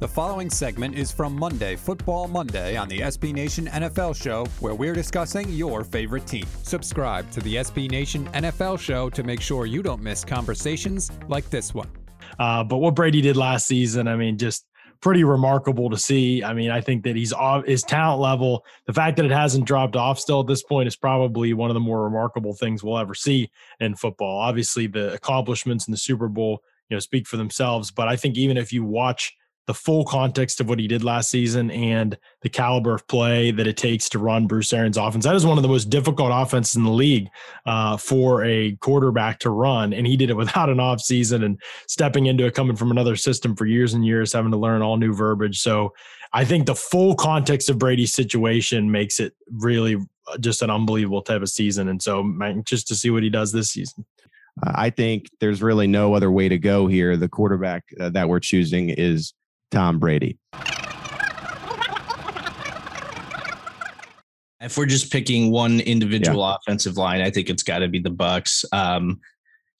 The following segment is from Monday, Football Monday, on the SB Nation NFL Show, where we're discussing your favorite team. Subscribe to the SB Nation NFL Show to make sure you don't miss conversations like this one. Uh, but what Brady did last season, I mean, just pretty remarkable to see. I mean, I think that he's off his talent level. The fact that it hasn't dropped off still at this point is probably one of the more remarkable things we'll ever see in football. Obviously, the accomplishments in the Super Bowl, you know, speak for themselves. But I think even if you watch the full context of what he did last season and the caliber of play that it takes to run Bruce Arians' offense. That is one of the most difficult offenses in the league uh, for a quarterback to run, and he did it without an offseason and stepping into it, coming from another system for years and years, having to learn all new verbiage. So I think the full context of Brady's situation makes it really uh, just an unbelievable type of season, and so just to see what he does this season. I think there's really no other way to go here. The quarterback uh, that we're choosing is Tom Brady. If we're just picking one individual yeah. offensive line, I think it's got to be the Bucks. Um,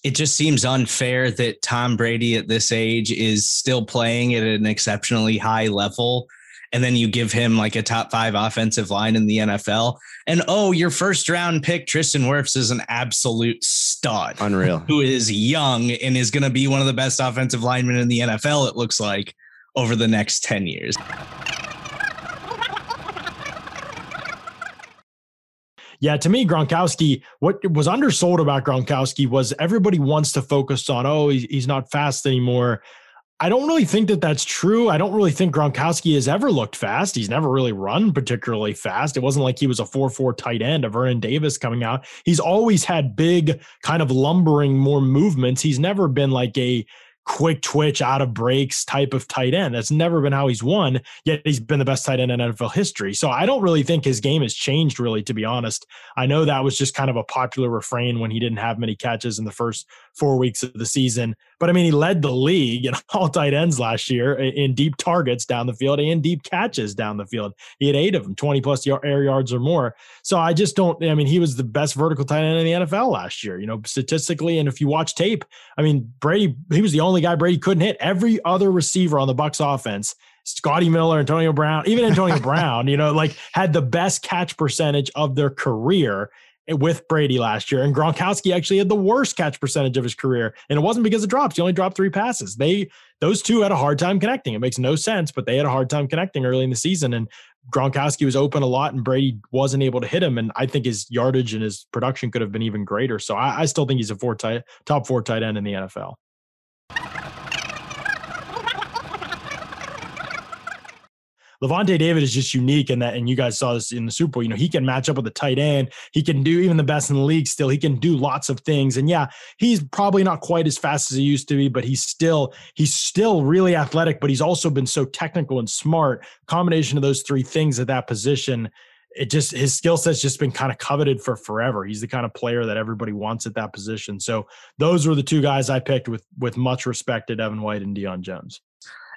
it just seems unfair that Tom Brady at this age is still playing at an exceptionally high level. And then you give him like a top five offensive line in the NFL. And oh, your first round pick, Tristan Wirfs, is an absolute stud. Unreal. Who is young and is going to be one of the best offensive linemen in the NFL, it looks like over the next 10 years. Yeah, to me, Gronkowski, what was undersold about Gronkowski was everybody wants to focus on, oh, he's not fast anymore. I don't really think that that's true. I don't really think Gronkowski has ever looked fast. He's never really run particularly fast. It wasn't like he was a 4 4 tight end of Vernon Davis coming out. He's always had big, kind of lumbering, more movements. He's never been like a quick twitch out of breaks type of tight end. That's never been how he's won, yet he's been the best tight end in NFL history. So I don't really think his game has changed, really, to be honest. I know that was just kind of a popular refrain when he didn't have many catches in the first four weeks of the season. But I mean, he led the league in all tight ends last year in deep targets down the field and deep catches down the field. He had eight of them, 20 plus air yards or more. So I just don't, I mean, he was the best vertical tight end in the NFL last year, you know, statistically. And if you watch tape, I mean, Brady, he was the only guy Brady couldn't hit. Every other receiver on the Bucks offense Scotty Miller, Antonio Brown, even Antonio Brown, you know, like had the best catch percentage of their career with Brady last year. And Gronkowski actually had the worst catch percentage of his career. And it wasn't because of drops. He only dropped three passes. They those two had a hard time connecting. It makes no sense, but they had a hard time connecting early in the season. And Gronkowski was open a lot and Brady wasn't able to hit him. And I think his yardage and his production could have been even greater. So I, I still think he's a four tight, top four tight end in the NFL. Lavonte David is just unique in that, and you guys saw this in the Super Bowl. You know, he can match up with the tight end. He can do even the best in the league still. He can do lots of things. And yeah, he's probably not quite as fast as he used to be, but he's still he's still really athletic, but he's also been so technical and smart. Combination of those three things at that position it just his skill set's just been kind of coveted for forever. He's the kind of player that everybody wants at that position. So those were the two guys I picked with with much respect to Devin White and Deion Jones.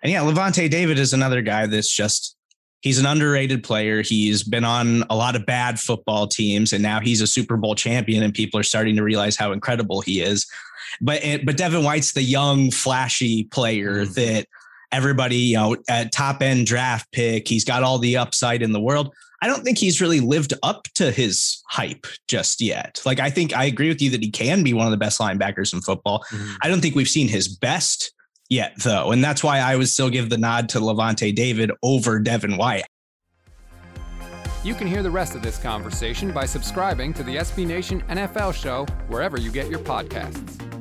And yeah, Lavonte David is another guy that's just he's an underrated player. He's been on a lot of bad football teams, and now he's a Super Bowl champion, and people are starting to realize how incredible he is. But but Devin White's the young, flashy player mm-hmm. that everybody, you know, at top end draft pick. He's got all the upside in the world. I don't think he's really lived up to his hype just yet. Like I think I agree with you that he can be one of the best linebackers in football. Mm-hmm. I don't think we've seen his best yet, though. And that's why I would still give the nod to Lavonte David over Devin White. You can hear the rest of this conversation by subscribing to the SB Nation NFL show wherever you get your podcasts.